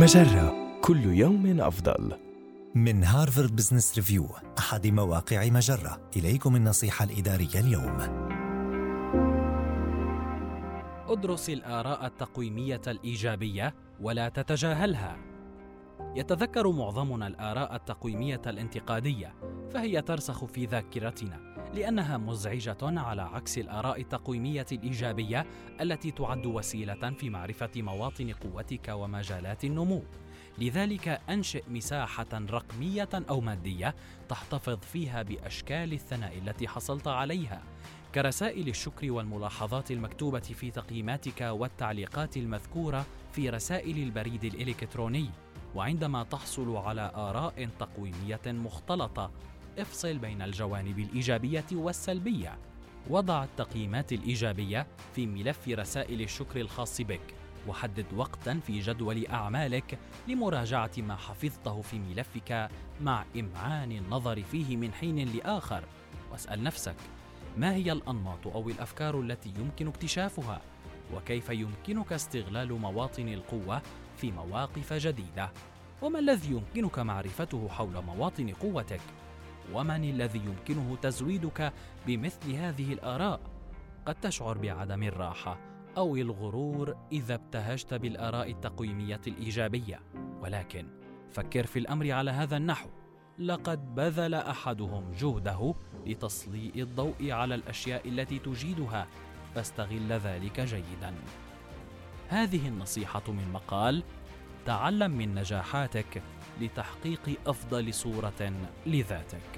مجرة كل يوم أفضل. من Harvard Business Review أحد مواقع مجرة إليكم النصيحة الإدارية اليوم ادرس الآراء التقويمية الإيجابية ولا تتجاهلها. يتذكر معظمنا الآراء التقويمية الانتقادية، فهي ترسخ في ذاكرتنا لأنها مزعجة على عكس الآراء التقويمية الإيجابية التي تعد وسيلة في معرفة مواطن قوتك ومجالات النمو. لذلك أنشئ مساحة رقمية أو مادية تحتفظ فيها بأشكال الثناء التي حصلت عليها كرسائل الشكر والملاحظات المكتوبة في تقييماتك والتعليقات المذكورة في رسائل البريد الإلكتروني وعندما تحصل على آراء تقويمية مختلطة افصل بين الجوانب الإيجابية والسلبية. وضع التقييمات الإيجابية في ملف رسائل الشكر الخاص بك. وحدد وقتا في جدول أعمالك لمراجعة ما حفظته في ملفك مع إمعان النظر فيه من حين لآخر. واسأل نفسك ما هي الأنماط أو الأفكار التي يمكن اكتشافها؟ وكيف يمكنك استغلال مواطن القوة في مواقف جديدة؟ وما الذي يمكنك معرفته حول مواطن قوتك؟ ومن الذي يمكنه تزويدك بمثل هذه الآراء؟ قد تشعر بعدم الراحة أو الغرور إذا ابتهجت بالآراء التقويمية الإيجابية. ولكن فكر في الأمر على هذا النحو. لقد بذل أحدهم جهده لتسليط الضوء على الأشياء التي تجيدها. فاستغل ذلك جيدا. هذه النصيحة من مقال تعلم من نجاحاتك لتحقيق أفضل صورة لذاتك.